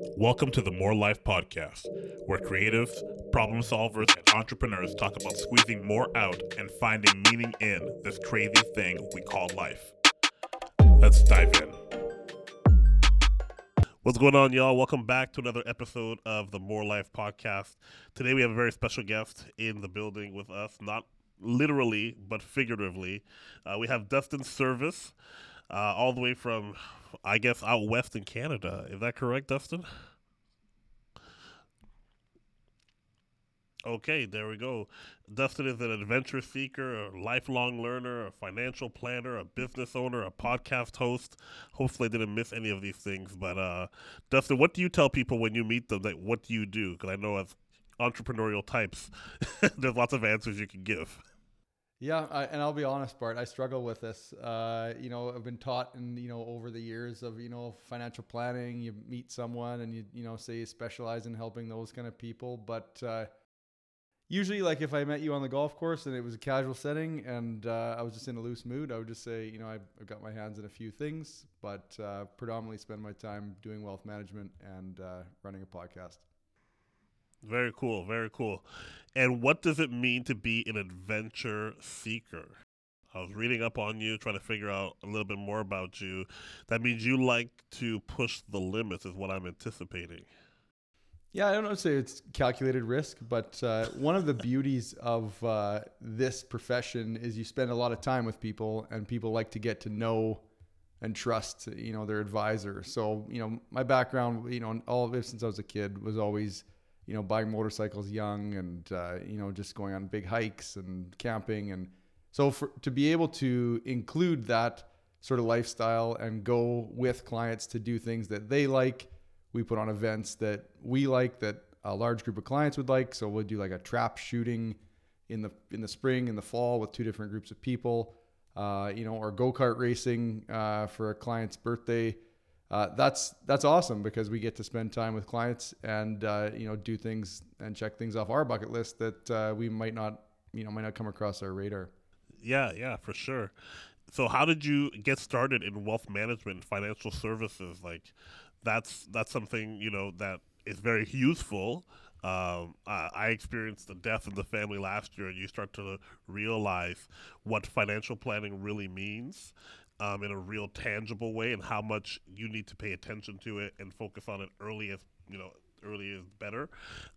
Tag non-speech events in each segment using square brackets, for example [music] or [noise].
Welcome to the More Life Podcast, where creatives, problem solvers, and entrepreneurs talk about squeezing more out and finding meaning in this crazy thing we call life. Let's dive in. What's going on, y'all? Welcome back to another episode of the More Life Podcast. Today we have a very special guest in the building with us, not literally, but figuratively. Uh, we have Dustin Serviss, uh, all the way from, I guess, out west in Canada. Is that correct, Dustin? Okay, there we go. Dustin is an adventure seeker, a lifelong learner, a financial planner, a business owner, a podcast host. Hopefully, I didn't miss any of these things. But uh, Dustin, what do you tell people when you meet them? That what do you do? Because I know as entrepreneurial types, [laughs] there's lots of answers you can give. Yeah, I, and I'll be honest, Bart. I struggle with this. Uh, you know, I've been taught, in you know, over the years of you know financial planning. You meet someone, and you you know say you specialize in helping those kind of people. But uh, usually, like if I met you on the golf course and it was a casual setting, and uh, I was just in a loose mood, I would just say, you know, I've, I've got my hands in a few things, but uh, predominantly spend my time doing wealth management and uh, running a podcast. Very cool. Very cool. And what does it mean to be an adventure seeker? I was reading up on you, trying to figure out a little bit more about you. That means you like to push the limits, is what I'm anticipating. Yeah, I don't know say it's calculated risk, but uh, one of the [laughs] beauties of uh, this profession is you spend a lot of time with people, and people like to get to know and trust, you know, their advisor. So, you know, my background, you know, all of it since I was a kid was always you know, buying motorcycles young and, uh, you know, just going on big hikes and camping. And so for, to be able to include that sort of lifestyle and go with clients to do things that they like, we put on events that we like that a large group of clients would like. So we'll do like a trap shooting in the, in the spring, in the fall with two different groups of people, uh, you know, or go-kart racing uh, for a client's birthday uh, that's that's awesome because we get to spend time with clients and uh, you know do things and check things off our bucket list that uh, we might not you know might not come across our radar. Yeah, yeah, for sure. So, how did you get started in wealth management, and financial services? Like, that's that's something you know that is very useful. Um, I, I experienced the death of the family last year, and you start to realize what financial planning really means um, in a real tangible way and how much you need to pay attention to it and focus on it early as you know early is better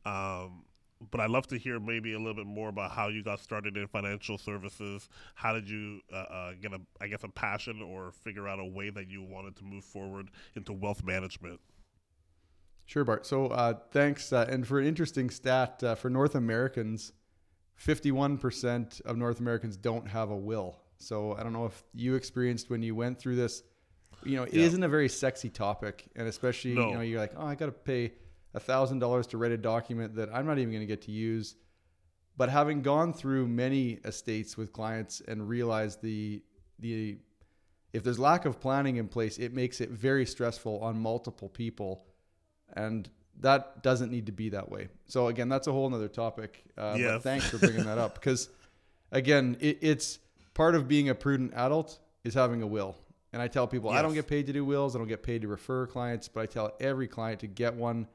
um, but I'd love to hear maybe a little bit more about how you got started in financial services. How did you uh, uh, get a, I guess, a passion or figure out a way that you wanted to move forward into wealth management? Sure, Bart. So uh, thanks. Uh, and for an interesting stat, uh, for North Americans, 51% of North Americans don't have a will. So I don't know if you experienced when you went through this. You know, it yeah. not a very sexy topic, and especially no. you know you're like, oh, I got to pay a thousand dollars to write a document that I'm not even going to get to use. But having gone through many estates with clients and realized the the if there's lack of planning in place, it makes it very stressful on multiple people, and that doesn't need to be that way. So again, that's a whole other topic. Uh. But thanks for [laughs] bringing that up because again, it, it's part of being a prudent adult is having a will. And I tell people yes. I don't get paid to do wills. I don't get paid to refer clients, but I tell every client to get one,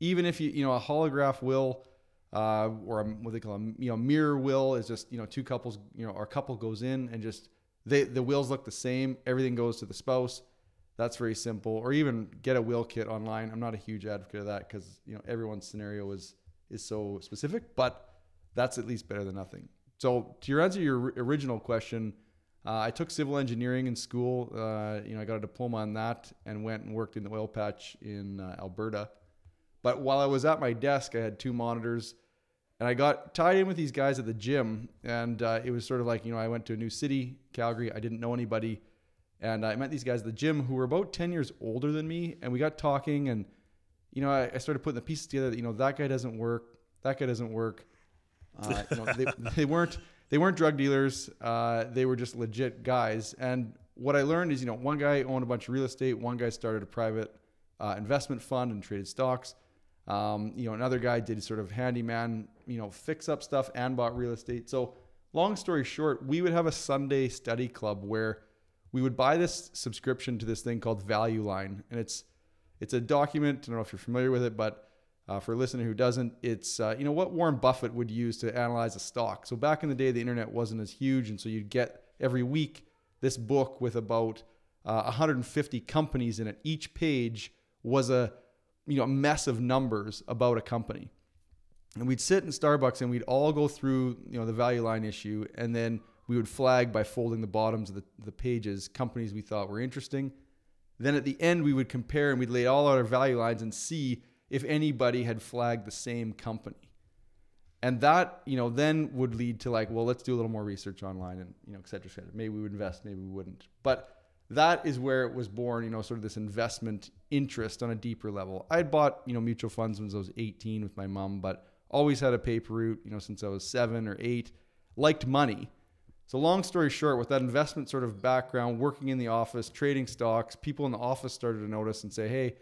even if you you know a holograph will uh, or a, what they call a you know mirror will is just you know two couples you know a couple goes in and just they the wills look the same. Everything goes to the spouse. That's very simple. Or even get a will kit online. I'm not a huge advocate of that because you know everyone's scenario is is so specific, but that's at least better than nothing. So to your answer your original question, uh, I took civil engineering in school. Uh, you know, I got a diploma on that and went and worked in the oil patch in uh, Alberta. But while I was at my desk, I had two monitors, and I got tied in with these guys at the gym. And uh, it was sort of like you know, I went to a new city, Calgary. I didn't know anybody, and I met these guys at the gym who were about ten years older than me, and we got talking. And you know, I, I started putting the pieces together. That, you know, that guy doesn't work. That guy doesn't work uh, they, they weren't they weren't drug dealers. Uh, they were just legit guys. And what I learned is, you know, one guy owned a bunch of real estate. One guy started a private uh, investment fund and traded stocks. Um, you know, another guy did sort of handyman, you know, fix up stuff and bought real estate. So, long story short, we would have a Sunday study club where we would buy this subscription to this thing called Value Line, and it's It's a document. I don't know if you're familiar with it, but uh, for a listener who doesn't, it's uh, you know what Warren Buffett would use to analyze a stock. So back in the day, the internet wasn't as huge, and so you'd get every week this book with about uh, 150 companies in it. Each page was a you know a mess of numbers about a company, and we'd sit in Starbucks and we'd all go through you know the Value Line issue, and then we would flag by folding the bottoms of the, the pages companies we thought were interesting. Then at the end, we would compare and we'd lay all out our Value Lines and see if anybody had flagged the same company. And that, you know, then would lead to like, well, let's do a little more research online and, you know, et cetera, et cetera. Maybe we would invest, maybe we wouldn't. But that is where it was born, you know, sort of this investment interest on a deeper level. I had bought, you know, mutual funds when I was 18 with my mom, but always had a paper route, you know, since I was seven or eight, liked money. So, long story short, with that investment sort of background, working in the office, trading stocks, people in the office started to notice and say, hey,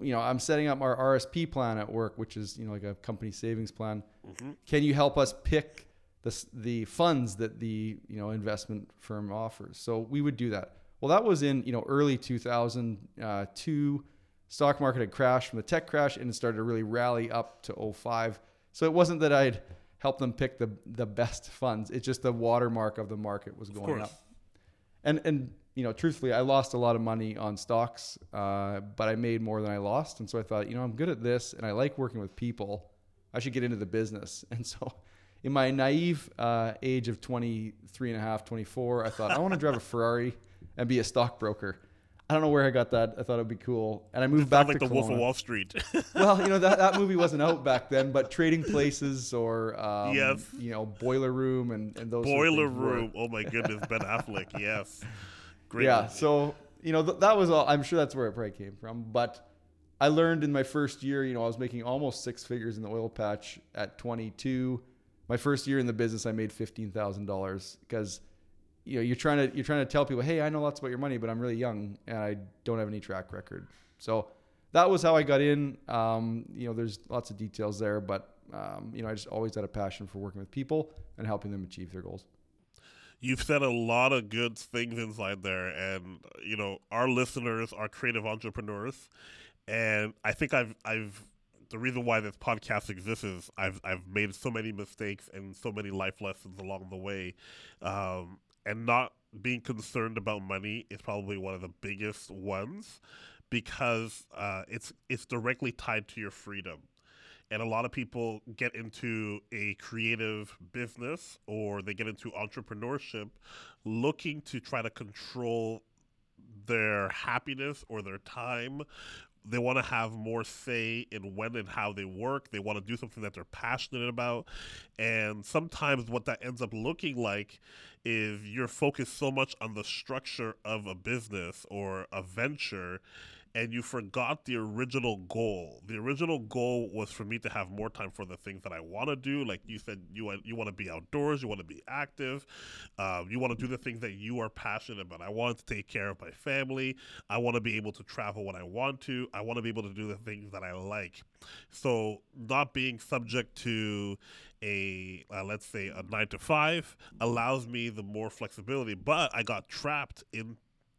you know, I'm setting up our RSP plan at work, which is, you know, like a company savings plan. Mm-hmm. Can you help us pick the, the funds that the, you know, investment firm offers? So we would do that. Well, that was in, you know, early 2002. Stock market had crashed from the tech crash and it started to really rally up to 05. So it wasn't that I'd help them pick the, the best funds. It's just the watermark of the market was going up. And, and you know, truthfully, I lost a lot of money on stocks, uh, but I made more than I lost. And so I thought, you know, I'm good at this and I like working with people. I should get into the business. [laughs] And so, in my naive uh, age of 23 and a half, 24, I thought, I want to drive a Ferrari and be a stockbroker. I don't know where I got that. I thought it'd be cool, and I moved back like to the Wolf of Wall Street. [laughs] well, you know that, that movie wasn't out back then, but Trading Places or um, yes. you know Boiler Room and, and those Boiler Room. Were. Oh my goodness, Ben Affleck. Yes. Great yeah. Movie. So you know th- that was all. I'm sure that's where it probably came from. But I learned in my first year. You know, I was making almost six figures in the oil patch at 22. My first year in the business, I made fifteen thousand dollars because you know you're trying to you're trying to tell people, hey, I know lots about your money, but I'm really young and I don't have any track record. So that was how I got in. Um, you know, there's lots of details there, but um, you know, I just always had a passion for working with people and helping them achieve their goals you've said a lot of good things inside there and you know our listeners are creative entrepreneurs and i think i've i've the reason why this podcast exists is i've i've made so many mistakes and so many life lessons along the way um, and not being concerned about money is probably one of the biggest ones because uh, it's it's directly tied to your freedom and a lot of people get into a creative business or they get into entrepreneurship looking to try to control their happiness or their time they want to have more say in when and how they work. They want to do something that they're passionate about. And sometimes what that ends up looking like is you're focused so much on the structure of a business or a venture and you forgot the original goal. The original goal was for me to have more time for the things that I want to do. Like you said, you want you want to be outdoors, you want to be active, um, you want to do the things that you are passionate about. I want to take care of my family. I want to be able to travel when I want to. I want to be able to do the things that I like. So not being subject to a uh, let's say a nine to five allows me the more flexibility. But I got trapped in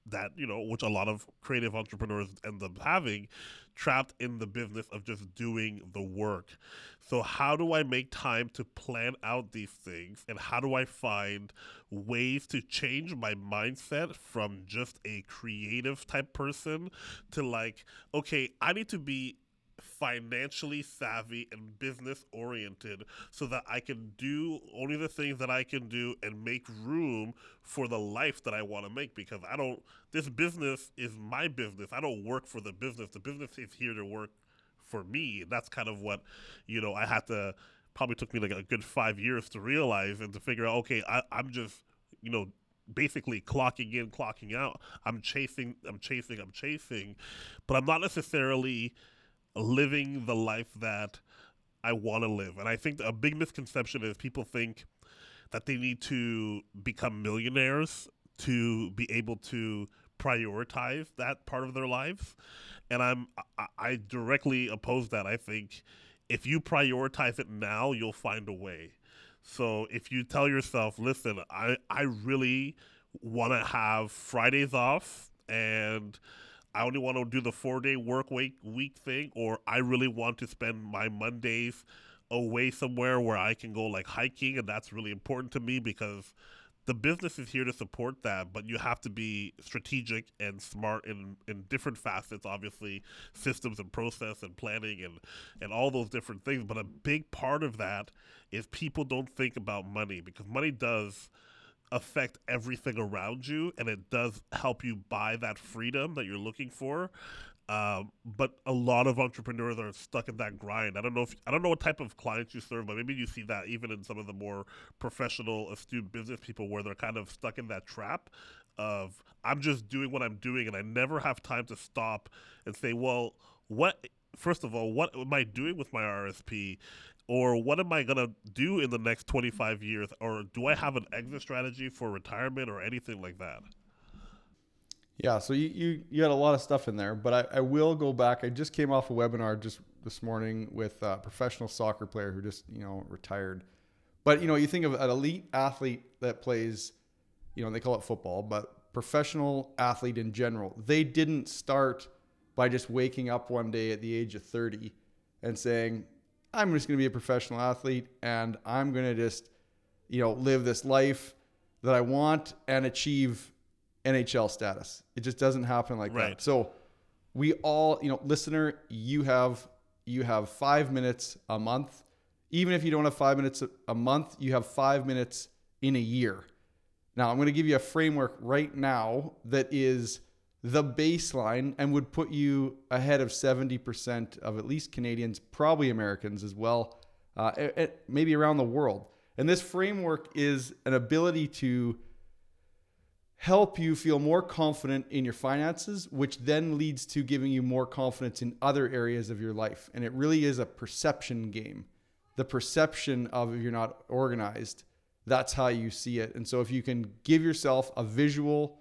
that you know which a lot of creative entrepreneurs end up having trapped in the business of just doing the work. So how do i make time to plan out these things? And how do i find ways to change my mindset from just a creative type person to like okay i need to be financially savvy and business oriented so that I can do only the things that I can do and make room for the life that I want to make because I don't this business is my business. I don't work for the business. The business is here to work for me. And that's kind of what, you know, I had to probably took me like a good 5 years to realize and to figure out okay, I I'm just, you know, basically clocking in, clocking out. I'm chasing, I'm chasing, I'm chasing, but I'm not necessarily living the life that I want to live. And I think a big misconception is people think that they need to become millionaires to be able to prioritize that part of their lives. And I'm I, I directly oppose that. I think if you prioritize it now, you'll find a way. So if you tell yourself, listen, I, I really want to have Fridays off and I only want to do the four day work week week thing, or I really want to spend my Mondays away somewhere where I can go like hiking, and that's really important to me because the business is here to support that, but you have to be strategic and smart in, in different facets, obviously systems and process and planning and, and all those different things. But a big part of that is people don't think about money because money does affect everything around you and it does help you buy that freedom that you're looking for um, but a lot of entrepreneurs are stuck in that grind. I don't know if I don't know what type of clients you serve, but maybe you see that even in some of the more professional, astute business people, where they're kind of stuck in that trap of I'm just doing what I'm doing, and I never have time to stop and say, well, what? First of all, what am I doing with my RSP? Or what am I gonna do in the next 25 years? Or do I have an exit strategy for retirement or anything like that? Yeah, so you, you, you had a lot of stuff in there, but I, I will go back. I just came off a webinar just this morning with a professional soccer player who just, you know, retired. But, you know, you think of an elite athlete that plays, you know, they call it football, but professional athlete in general. They didn't start by just waking up one day at the age of 30 and saying, I'm just going to be a professional athlete and I'm going to just, you know, live this life that I want and achieve NHL status. It just doesn't happen like right. that. So we all, you know, listener, you have you have five minutes a month. Even if you don't have five minutes a month, you have five minutes in a year. Now I'm going to give you a framework right now that is the baseline and would put you ahead of 70% of at least Canadians, probably Americans as well, uh, maybe around the world. And this framework is an ability to help you feel more confident in your finances, which then leads to giving you more confidence in other areas of your life. And it really is a perception game. The perception of if you're not organized, that's how you see it. And so if you can give yourself a visual,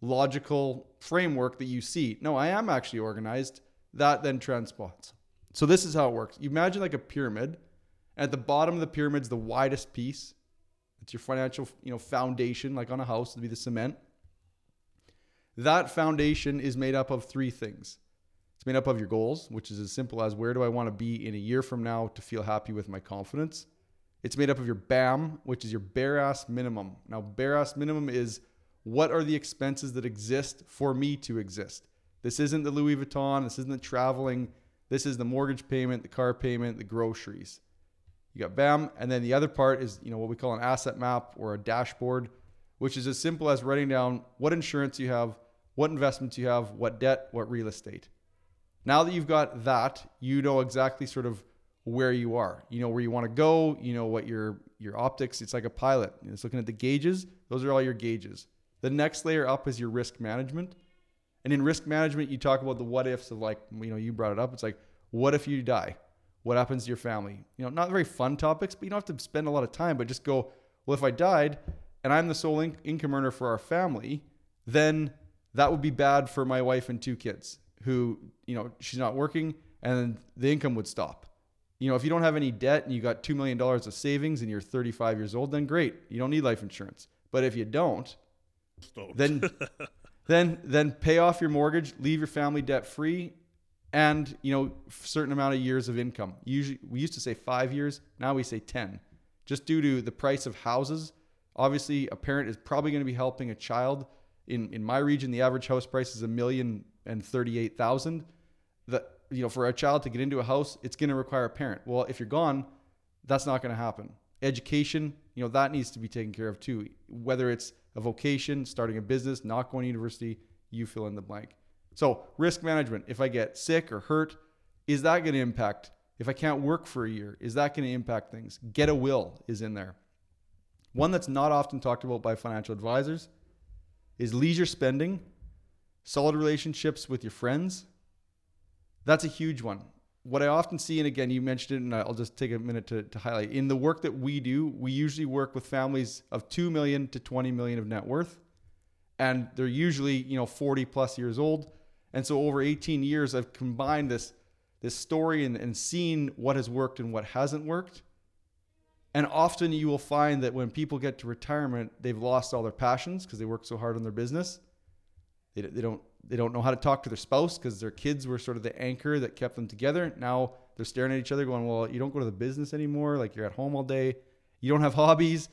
logical framework that you see, no, I am actually organized, that then transpots. So this is how it works. You imagine like a pyramid. At the bottom of the pyramid is the widest piece. It's your financial, you know, foundation, like on a house, to be the cement. That foundation is made up of three things. It's made up of your goals, which is as simple as where do I want to be in a year from now to feel happy with my confidence. It's made up of your BAM, which is your bare ass minimum. Now, bare ass minimum is what are the expenses that exist for me to exist? This isn't the Louis Vuitton, this isn't the traveling, this is the mortgage payment, the car payment, the groceries. You got BAM, and then the other part is you know what we call an asset map or a dashboard, which is as simple as writing down what insurance you have, what investments you have, what debt, what real estate. Now that you've got that, you know exactly sort of where you are. You know where you want to go. You know what your your optics. It's like a pilot. It's looking at the gauges. Those are all your gauges. The next layer up is your risk management. And in risk management, you talk about the what ifs of like, you know, you brought it up. It's like, what if you die? what happens to your family? You know, not very fun topics, but you don't have to spend a lot of time, but just go, well, if I died and I'm the sole in- income earner for our family, then that would be bad for my wife and two kids who, you know, she's not working and the income would stop. You know, if you don't have any debt and you got $2 million of savings and you're 35 years old, then great. You don't need life insurance. But if you don't, don't. then [laughs] then then pay off your mortgage, leave your family debt free and you know certain amount of years of income. Usually we used to say five years now we say 10 just due to the price of houses obviously a parent is probably going to be helping a child. In in my region the average house price is a million and thirty-eight thousand. and 38,000 that you know for a child to get into a house it's going to require a parent. Well if you're gone that's not going to happen. Education you know that needs to be taken care of too whether it's a vocation starting a business not going to university you fill in the blank so, risk management if I get sick or hurt, is that going to impact? If I can't work for a year, is that going to impact things? Get a will is in there. One that's not often talked about by financial advisors is leisure spending, solid relationships with your friends. That's a huge one. What I often see, and again, you mentioned it, and I'll just take a minute to, to highlight. In the work that we do, we usually work with families of 2 million to 20 million of net worth. And they're usually, you know, 40 plus years old and so over 18 years, I've combined this, this story and, and seen what has worked and what hasn't worked. And often you will find that when people get to retirement, they've lost all their passions because they work so hard on their business. They, they don't they don't know how to talk to their spouse because their kids were sort of the anchor that kept them together. Now they're staring at each other, going, "Well, you don't go to the business anymore. Like you're at home all day. You don't have [laughs] hobbies.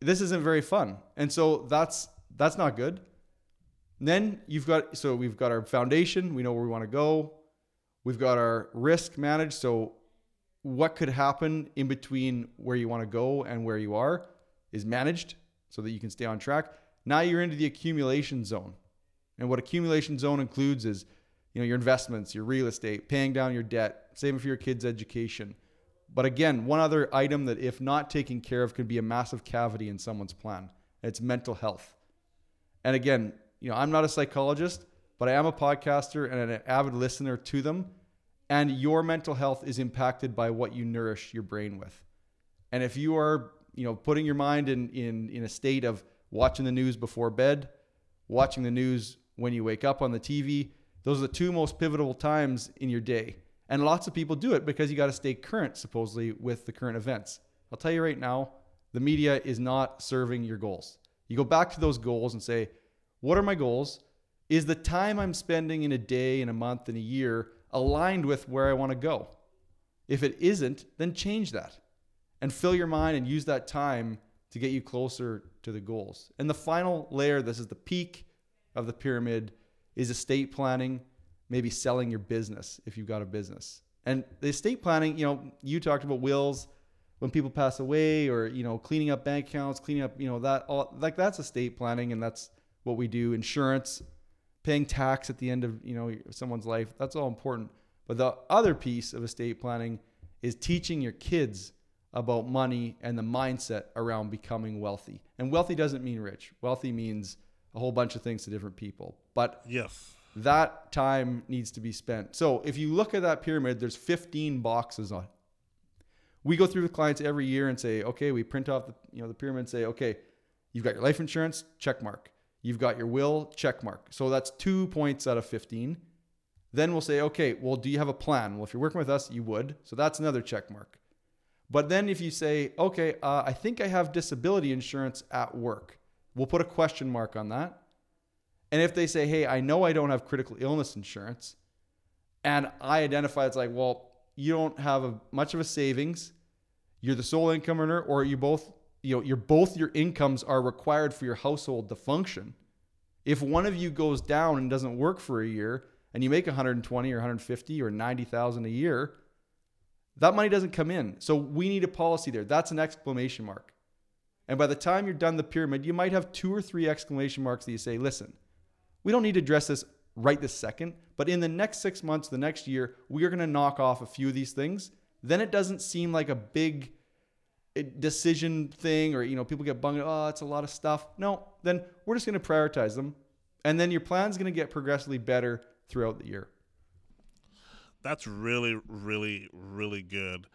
This isn't very fun." And so that's that's not good. And then you've got so we've got our foundation. We know where we want to go. We've got our risk managed. So what could happen in between where you want to go and where you are is managed so that you can stay on track. Now you're into the accumulation zone. And what accumulation zone includes is you know your investments, your real estate, paying down your debt, saving for your kids' education. But again, one other item that if not taken care of could be a massive cavity in someone's plan. It's mental health. And again, you know, I'm not a psychologist, but I am a podcaster and an avid listener to them. And your mental health is impacted by what you nourish your brain with. And if you are, you know, putting your mind in in in a state of watching the news before bed, watching the news when you wake up on the TV, those are the two most pivotal times in your day. And lots of people do it because you got to stay current, supposedly, with the current events. I'll tell you right now, the media is not serving your goals. You go back to those goals and say, what are my goals? Is the time I'm spending in a day, in a month, in a year aligned with where I want to go? If it isn't, then change that and fill your mind and use that time to get you closer to the goals. And the final layer, this is the peak of the pyramid, is estate planning, maybe selling your business if you've got a business. And the estate planning, you know, you talked about wills when people pass away or, you know, cleaning up bank accounts, cleaning up, you know, that all like that's estate planning and that's what we do. Insurance, paying tax at the end of, you know, someone's life, that's all important. But the other piece of estate planning is teaching your kids about money and the mindset around becoming wealthy. And wealthy doesn't mean rich. Wealthy means a whole bunch of things to different people. But yes, that time needs to be spent. So if you look at that pyramid, there's 15 boxes on it. We go through with clients every year and say, okay, we print off the you know the pyramid and say, okay, you've got your life insurance, check mark. You've got your will, check mark. So that's two points out of 15. Then we'll say, okay, well, do you have a plan? Well, if you're working with us, you would. So that's another check mark. But then if you say, okay, uh, I think I have disability insurance at work, we'll put a question mark on that. And if they say, hey, I know I don't have critical illness insurance, and I identify it's like, well, you don't have a, much of a savings, you're the sole income earner, or you both, you know, you're both your incomes are required for your household to function. If one of you goes down and doesn't work for a year, and you make 120 or 150 or 90,000 a year, that money doesn't come in. So we need a policy there. That's an exclamation mark. And by the time you're done the pyramid, you might have two or three exclamation marks that you say, listen, we don't need to address this right this second, but in the next six months, the next year, we are going to knock off a few of these things. Then it doesn't seem like a big eh, decision thing or, you know, people get bunged, oh, it's a lot of stuff. No, then we're just going to prioritize them. And then your plan's going to get progressively better throughout the year. That's really, really, really good.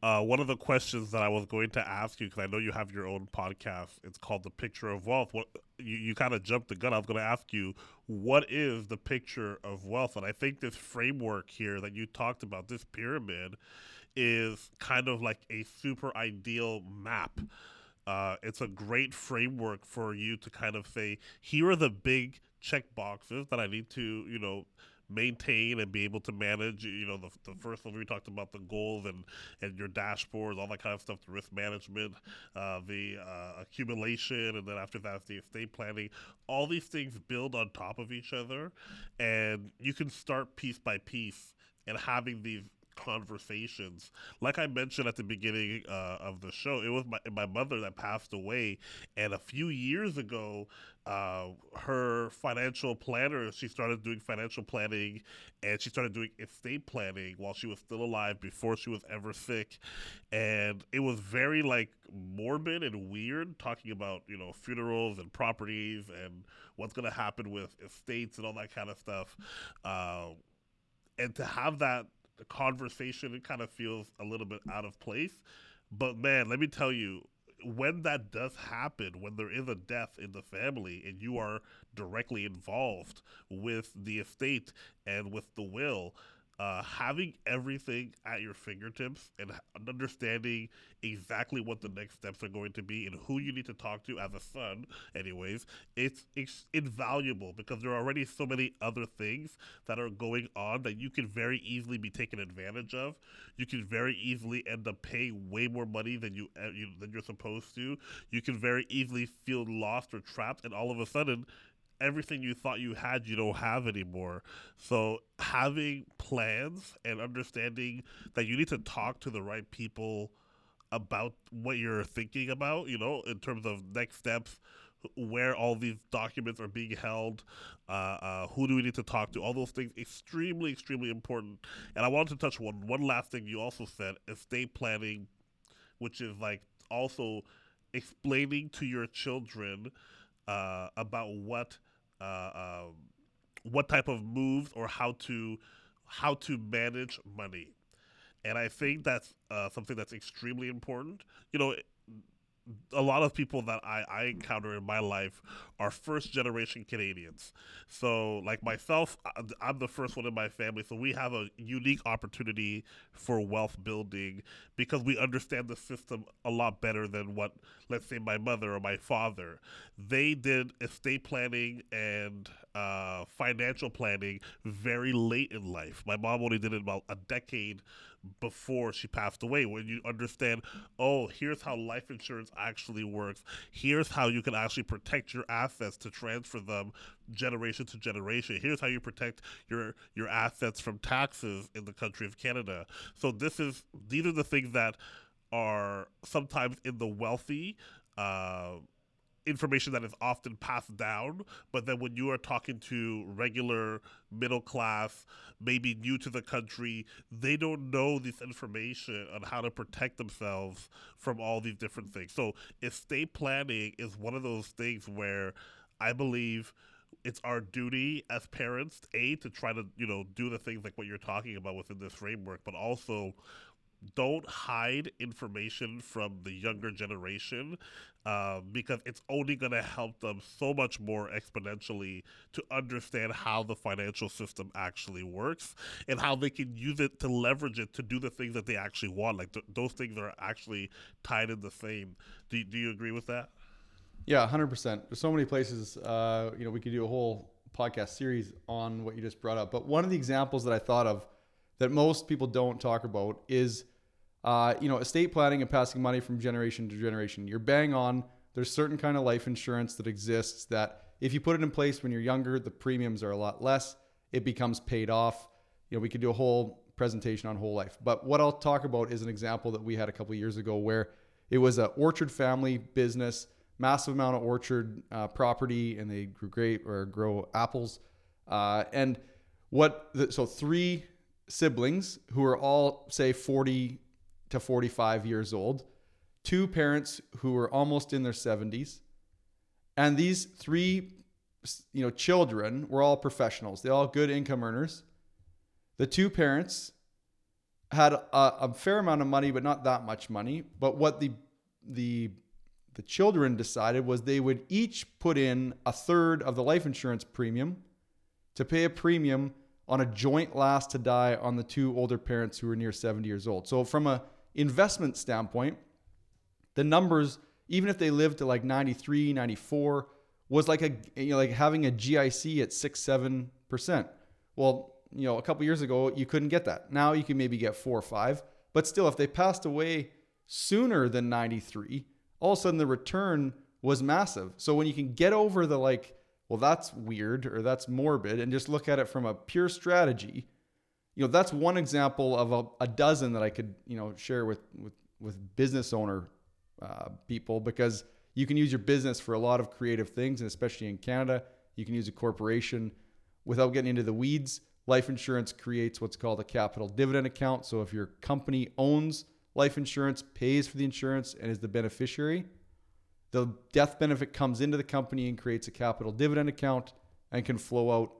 Uh, one of the questions that I was going to ask you, because I know you have your own podcast, it's called The Picture of Wealth. What you, you kind of jumped the gun. I was going to ask you, what is the picture of wealth? And I think this framework here that you talked about, this pyramid, is kind of like a super ideal map. Uh, it's a great framework for you to kind of say, here are the big check boxes that I need to, you know, maintain and be able to manage. You know, the, the first one we talked about the goals and and your dashboards, all that kind of stuff, the risk management, uh, the uh, accumulation, and then after that, the estate planning. All these things build on top of each other, and you can start piece by piece and having these conversations. Like I mentioned at the beginning uh, of the show, it was my, my mother that passed away, and a few years ago, uh, her financial planner, she started doing financial planning, and she started doing estate planning while she was still alive, before she was ever sick, and it was very like morbid and weird, talking about you know funerals and properties and what's gonna happen with estates and all that kind of stuff. Uh, and to have that the conversation it kind of feels a little bit out of place. But man, let me tell you, when that does happen, when there is a death in the family and you are directly involved with the estate and with the will, uh, having everything at your fingertips and understanding exactly what the next steps are going to be and who you need to talk to as a son, anyways, it's, it's invaluable because there are already so many other things that are going on that you can very easily be taken advantage of. You can very easily end up paying way more money than you, uh, you than you're supposed to. You can very easily feel lost or trapped, and all of a sudden everything you thought you had you don't have anymore so having plans and understanding that you need to talk to the right people about what you're thinking about you know in terms of next steps where all these documents are being held, uh, uh, who do we need to talk to, all those things extremely, extremely important. And I wanted to touch one one last thing you also said, estate planning, which is like also explaining to your children uh, about what uh, um, what type of moves or how to how to manage money, and I think that's uh, something that's extremely important. You know, a lot of people that I, I encounter in my life are first generation Canadians. So, like myself, I'm the first one in my family. So, we have a unique opportunity for wealth building because we understand the system a lot better than what, let's say, my mother or my father. They did estate planning and uh, financial planning very late in life. My mom only did it about a decade before she passed away. When you understand oh here's how life insurance actually works. Here's how you can actually protect your assets to transfer them generation to generation. Here's how you protect your your assets from taxes in the country of Canada. So this is these are the things that are sometimes in the wealthy uh, information that is often passed down. But then when you are talking to regular middle class, maybe new to the country, they don't know this information on how to protect themselves from all these different things. So estate planning is one of those things where I believe it's our duty as parents a to try to you know do the things like what you're talking about within this framework but also don't hide information from the younger generation uh, because it's only going to help them so much more exponentially to understand how the financial system actually works and how they can use it to leverage it to do the things that they actually want. Like th- those things are actually tied in the same. Do, do you agree with that? Yeah, 100%. There's so many places, uh, you know, we could do a whole podcast series on what you just brought up. But one of the examples that I thought of that most people don't talk about is, uh, you know, estate planning and passing money from generation to generation. You're bang on. There's certain kind of life insurance that exists that if you put it in place when you're younger, the premiums are a lot less. It becomes paid off. You know, we could do a whole presentation on whole life. But what I'll talk about is an example that we had a couple years ago where it was an orchard family business, massive amount of orchard uh, property, and they grew grape or grow apples. Uh, and what the, so three siblings who are all say 40 to 45 years old, two parents who were almost in their 70s, and these three you know children were all professionals. they're all good income earners. The two parents had a, a fair amount of money, but not that much money. But what the the the children decided was they would each put in a third of the life insurance premium to pay a premium on a joint last to die on the two older parents who were near 70 years old. So from a investment standpoint, the numbers, even if they lived to like 93, 94, was like a you know like having a GIC at six, seven percent. Well, you know, a couple years ago you couldn't get that. Now you can maybe get four or five, but still, if they passed away sooner than 93, all of a sudden the return was massive. So when you can get over the like well, that's weird or that's morbid, and just look at it from a pure strategy. You know, that's one example of a, a dozen that I could, you know, share with with with business owner uh, people because you can use your business for a lot of creative things, and especially in Canada, you can use a corporation without getting into the weeds. Life insurance creates what's called a capital dividend account. So if your company owns life insurance, pays for the insurance, and is the beneficiary, the death benefit comes into the company and creates a capital dividend account and can flow out.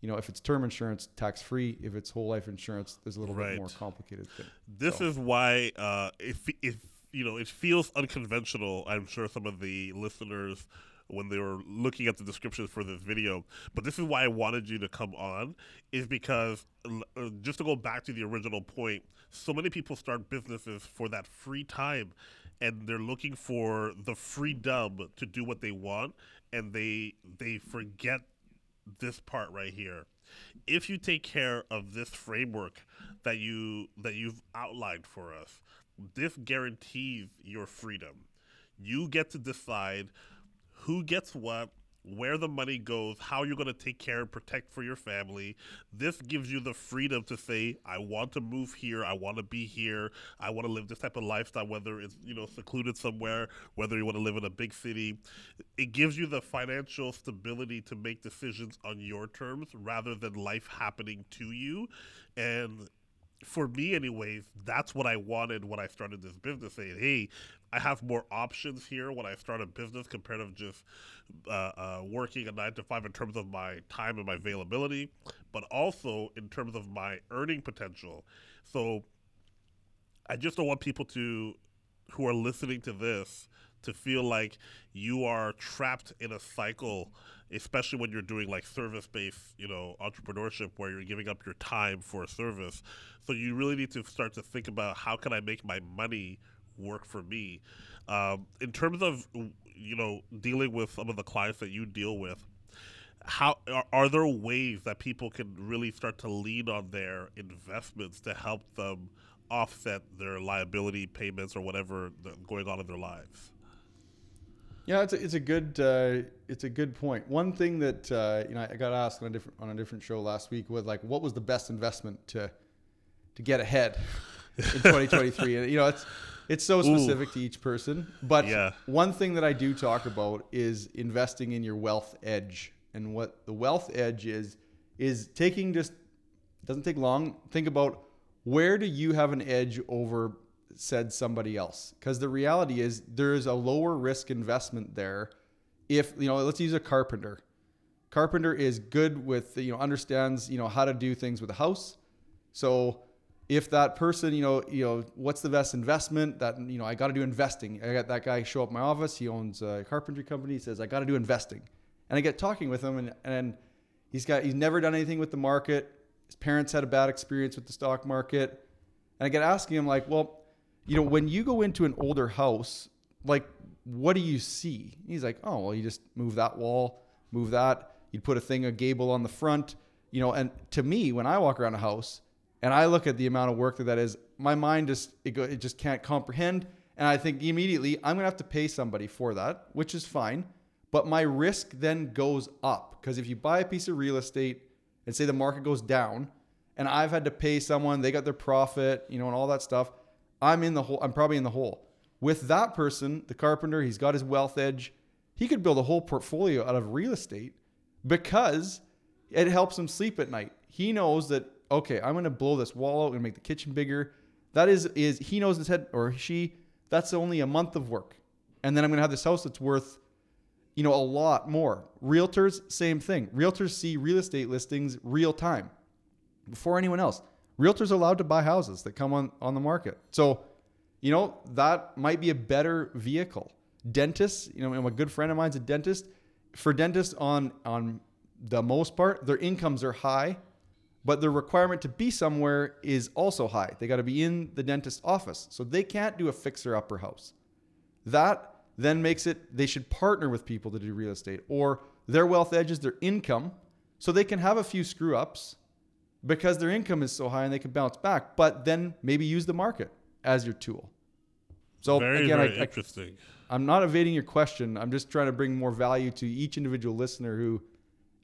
You know, if it's term insurance, tax free. If it's whole life insurance, there's a little right. bit more complicated thing. This so. is why uh, if if you know it feels unconventional. I'm sure some of the listeners when they were looking at the descriptions for this video. But this is why I wanted you to come on, is because uh, just to go back to the original point, so many people start businesses for that free time, and they're looking for the freedom to do what they want, and they they forget this part right here. If you take care of this framework that you that you've outlined for us, this guarantees your freedom. You get to decide who gets what, where the money goes, how you're going to take care and protect for your family. This gives you the freedom to say, I want to move here, I want to be here, I want to live this type of lifestyle, whether it's, you know, secluded somewhere, whether you want to live in a big city. It gives you the financial stability to make decisions on your terms rather than life happening to you. And for me anyways that's what i wanted when i started this business saying hey i have more options here when i start a business compared to just uh, uh, working a nine to five in terms of my time and my availability but also in terms of my earning potential. So i just don't want people to who are listening to this to feel like you are trapped in a cycle especially when you're doing like service based you know entrepreneurship where you're giving up your time for a service. So you really need to start to think about how can i make my money work for me. Um, in terms of you know dealing with some of the clients that you deal with how are, are there ways that people can really start to lean on their investments to help them offset their liability payments or whatever going on in their lives yeah, it's a, it's a good uh, it's a good point. One thing that uh, you know I got asked on a different on a different show last week was like, what was the best investment to to get ahead in [laughs] 2023? and you know, it's it's so specific Ooh. to each person. But yeah. one thing that I do talk about is investing in your wealth edge, and what the wealth edge is is taking just doesn't take long. Think about where do you have an edge over said somebody else. Because the reality is there is a lower risk investment there. If, you know, let's use a carpenter. Carpenter is good with, you know, understands, you know, how to do things with a house. So if that person, you know, you know, what's the best investment that, you know, I got to do investing. I got that guy show up my office. He owns a carpentry company. He says, I got to do investing. And I get talking with him and, and he's got, he's never done anything with the market. His parents had a bad experience with the stock market. And I get asking him like, well, you know, when you go into an older house, like, what do you see? He's like, oh, well, you just move that wall, move that. You'd put a thing, a gable on the front, you know. And to me, when I walk around a house and I look at the amount of work that that is, my mind just it, go, it just can't comprehend. And I think immediately I'm gonna have to pay somebody for that, which is fine. But my risk then goes up because if you buy a piece of real estate and say the market goes down, and I've had to pay someone, they got their profit, you know, and all that stuff I'm in the hole. I'm probably in the hole. With that person, the carpenter, he's got his wealth edge. He could build a whole portfolio out of real estate because it helps him sleep at night. He knows that okay, I'm to blow this wall out. To make the kitchen bigger. That is is he knows his head or she. That's only a month of work, and then I'm to have this house that's worth, you know, a lot more. Realtors, same thing. Realtors see real estate listings real time before anyone else realtors are allowed to buy houses that come on, on the market. So, you know, that might be a better vehicle. Dentists, you know, a good friend of mine's a dentist. For dentists on on the most part, their incomes are high, but the requirement to be somewhere is also high. They got to be in the dentist's office. So they can't do a fixer upper house. That then makes it they should partner with people to do real estate or their wealth edges their income so they can have a few screw ups because their income is so high and they can bounce back, but then maybe use the market as your tool. So very, again, very I, interesting. I, I'm not evading your question. I'm just trying to bring more value to each individual listener who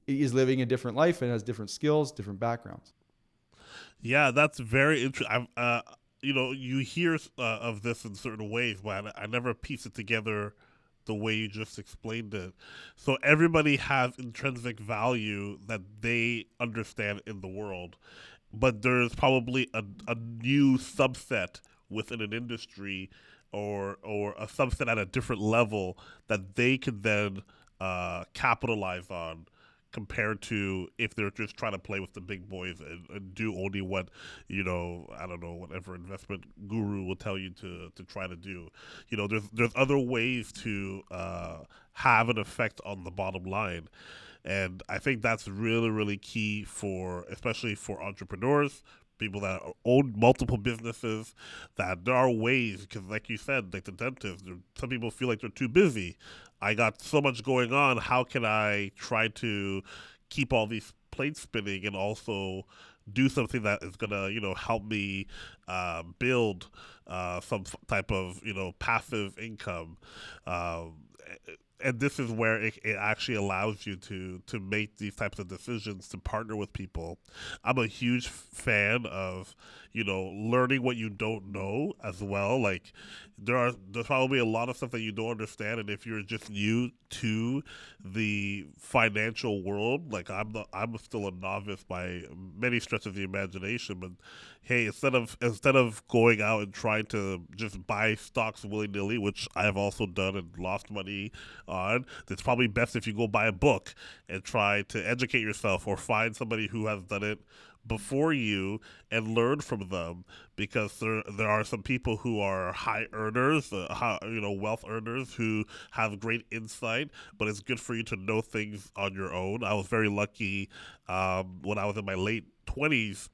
is living a different life and has different skills, different backgrounds. Yeah, that's very interesting. Uh, you know, you hear uh, of this in certain ways, but I, never piece it together the way you just explained it. So everybody has intrinsic value that they understand in the world, but there's probably a, a new subset within an industry or or a subset at a different level that they can then uh, capitalize on compared to if they're just trying to play with the big boys and, and, do only what you know I don't know whatever investment guru will tell you to to try to do. You know, there's there's other ways to uh, have an effect on the bottom line. And I think that's really, really key for, especially for entrepreneurs, people that own multiple businesses that there are ways because like you said like the dentist some people feel like they're too busy i got so much going on how can i try to keep all these plates spinning and also do something that is gonna you know help me uh, build uh, some type of you know passive income. Um, and this is where it, it, actually allows you to to make these types of decisions to partner with people. I'm a huge fan of you know learning what you don't know as well. Like there are there's probably a lot of stuff that you don't understand and if you're just new to the financial world like i'm the, i'm still a novice by many stretches of the imagination but hey instead of instead of going out and trying to just buy stocks willy-nilly which i have also done and lost money on it's probably best if you go buy a book and try to educate yourself or find somebody who has done it before you and learn from them because there there are some people who are high earners, uh, high, you know, wealth earners who have great insight. But it's good for you to know things on your own. I was very lucky um, when I was in my late twenties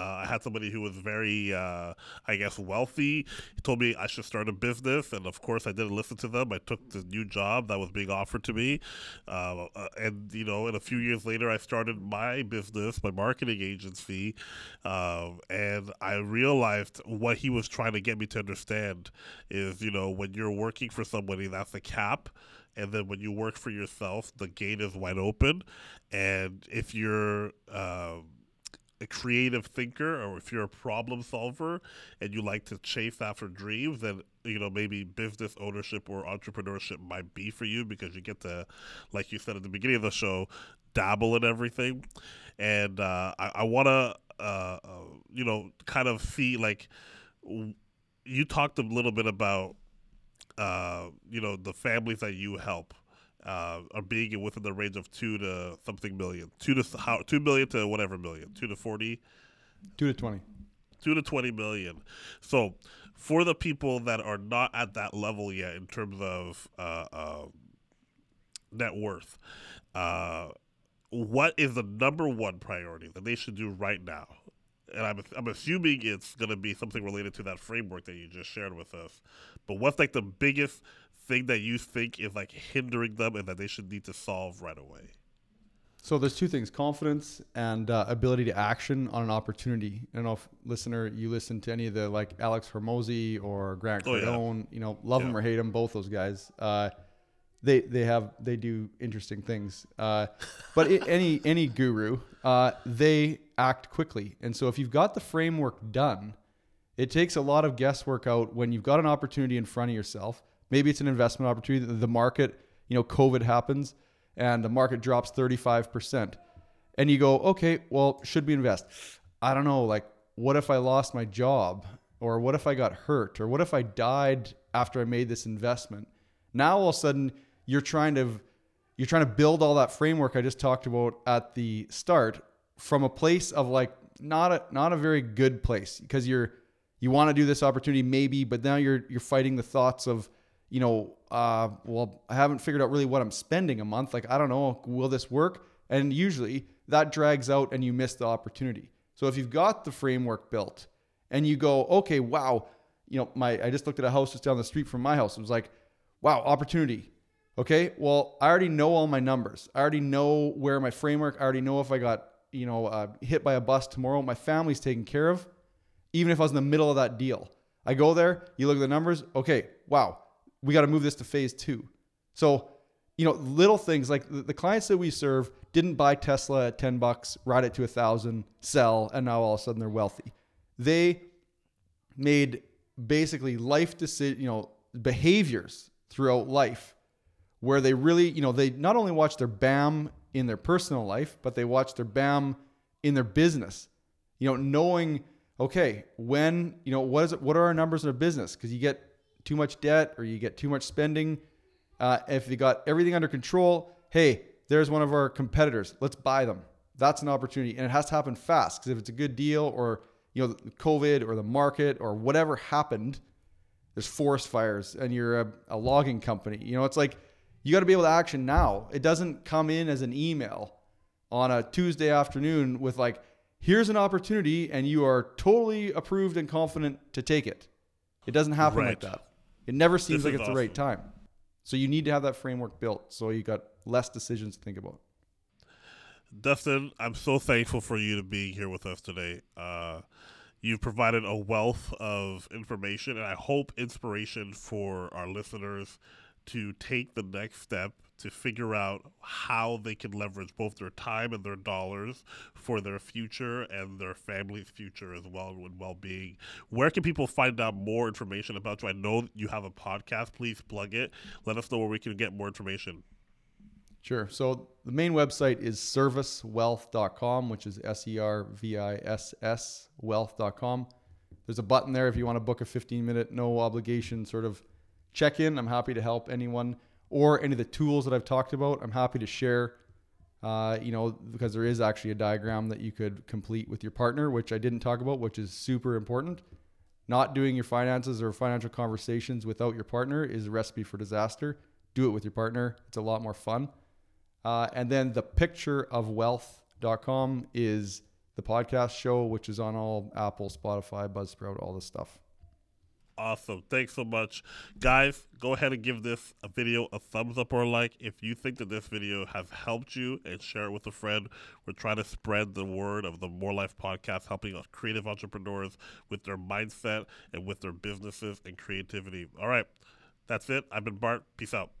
uh, I had somebody who was very, uh, I guess, wealthy. He told me I should start a business, and of course, I didn't listen to them. I took the new job that was being offered to me, uh, uh and you know, and a few years later, I started my business, my marketing agency, um, and I realized what he was trying to get me to understand is, you know, when you're working for somebody, that's a cap and then when you work for yourself the gate is wide open and if you're um, a creative thinker or if you're a problem solver and you like to chase after dreams then you know maybe business ownership or entrepreneurship might be for you because you get to like you said at the beginning of the show dabble in everything. And uh, i, I want to uh, uh, you know kind of see like you talked a little bit about uh, you know the families that you help uh, are being within the range of two to something million, two to how two million to whatever million, two to forty, two to twenty, two to twenty million. So for the people that are not at that level yet in terms of uh, uh, net worth, uh, what is the number one priority that they should do right now? And I'm, I'm assuming it's going to be something related to that framework that you just shared with us. But what's like the biggest thing that you think is like hindering them and that they should need to solve right away? So there's two things: confidence and uh, ability to action on an opportunity. I don't know if listener you listen to any of the like Alex Hormozi or Grant Cardone. Oh, yeah. You know, love yeah. them or hate them, both those guys. Uh, they they have they do interesting things. Uh, but it, any any guru, uh, they act quickly, and so if you've got the framework done, it takes a lot of guesswork out when you've got an opportunity in front of yourself Maybe it's an investment opportunity. The market, you know, COVID happens and the market drops 35%. And you go, okay, well, should we invest? I don't know. Like, what if I lost my job? Or what if I got hurt? Or what if I died after I made this investment? Now all of a sudden you're trying to you're trying to build all that framework I just talked about at the start from a place of like not a not a very good place because you're you want to do this opportunity maybe, but now you're you're fighting the thoughts of you know, uh, well, I haven't figured out really what I'm spending a month. Like, I don't know, will this work? And usually that drags out and you miss the opportunity. So if you've got the framework built and you go, okay, wow, you know, my I just looked at a house just down the street from my house. It was like, wow, opportunity. Okay, well, I already know all my numbers. I already know where my framework. I already know if I got you know uh, hit by a bus tomorrow, my family's taken care of. Even if I was in the middle of that deal, I go there. You look at the numbers. Okay, wow, we got to move this to phase two. So, you know, little things like the, clients that we serve didn't buy Tesla at 10 bucks, ride it to a thousand, sell, and now all of a sudden they're wealthy. They made basically life decision, you know, behaviors throughout life where they really, you know, they not only watch their BAM in their personal life, but they watch their BAM in their business. You know, knowing, okay, when, you know, what is it, what are our numbers in a business? Because you get too much debt or you get too much spending. Uh, if you got everything under control, hey, there's one of our competitors. Let's buy them. That's an opportunity. And it has to happen fast because if it's a good deal or, you know, COVID or the market or whatever happened, there's forest fires and you're a, a logging company. You know, it's like you got to be able to action now. It doesn't come in as an email on a Tuesday afternoon with like, here's an opportunity and you are totally approved and confident to take it. It doesn't happen Right. like that. It never seems This like it's the right time. So you need to have that framework built so you got less decisions to think about. Dustin, I'm so thankful for you to be here with us today. Uh, you've provided a wealth of information, and I hope inspiration for our listeners to take the next step to figure out how they can leverage both their time and their dollars for their future and their family's future as well and well-being. Where can people find out more information about you? I know you have a podcast. Please plug it. Let us know where we can get more information. Sure. So the main website is servisswealth.com, which is S E R V I S S wealth.com. There's a button there if you want to book a 15 minute, no obligation sort of check in. I'm happy to help anyone or any of the tools that I've talked about. I'm happy to share, uh, you know, because there is actually a diagram that you could complete with your partner, which I didn't talk about, which is super important. Not doing your finances or financial conversations without your partner is a recipe for disaster. Do it with your partner. It's a lot more fun. Uh, and then the picture of wealth.com is the podcast show, which is on all Apple, Spotify, Buzzsprout, all this stuff. Awesome. Thanks so much. Guys, go ahead and give this video a thumbs up or a like if you think that this video has helped you and share it with a friend. We're trying to spread the word of the More Life podcast, helping creative entrepreneurs with their mindset and with their businesses and creativity. All right. That's it. I've been Bart. Peace out.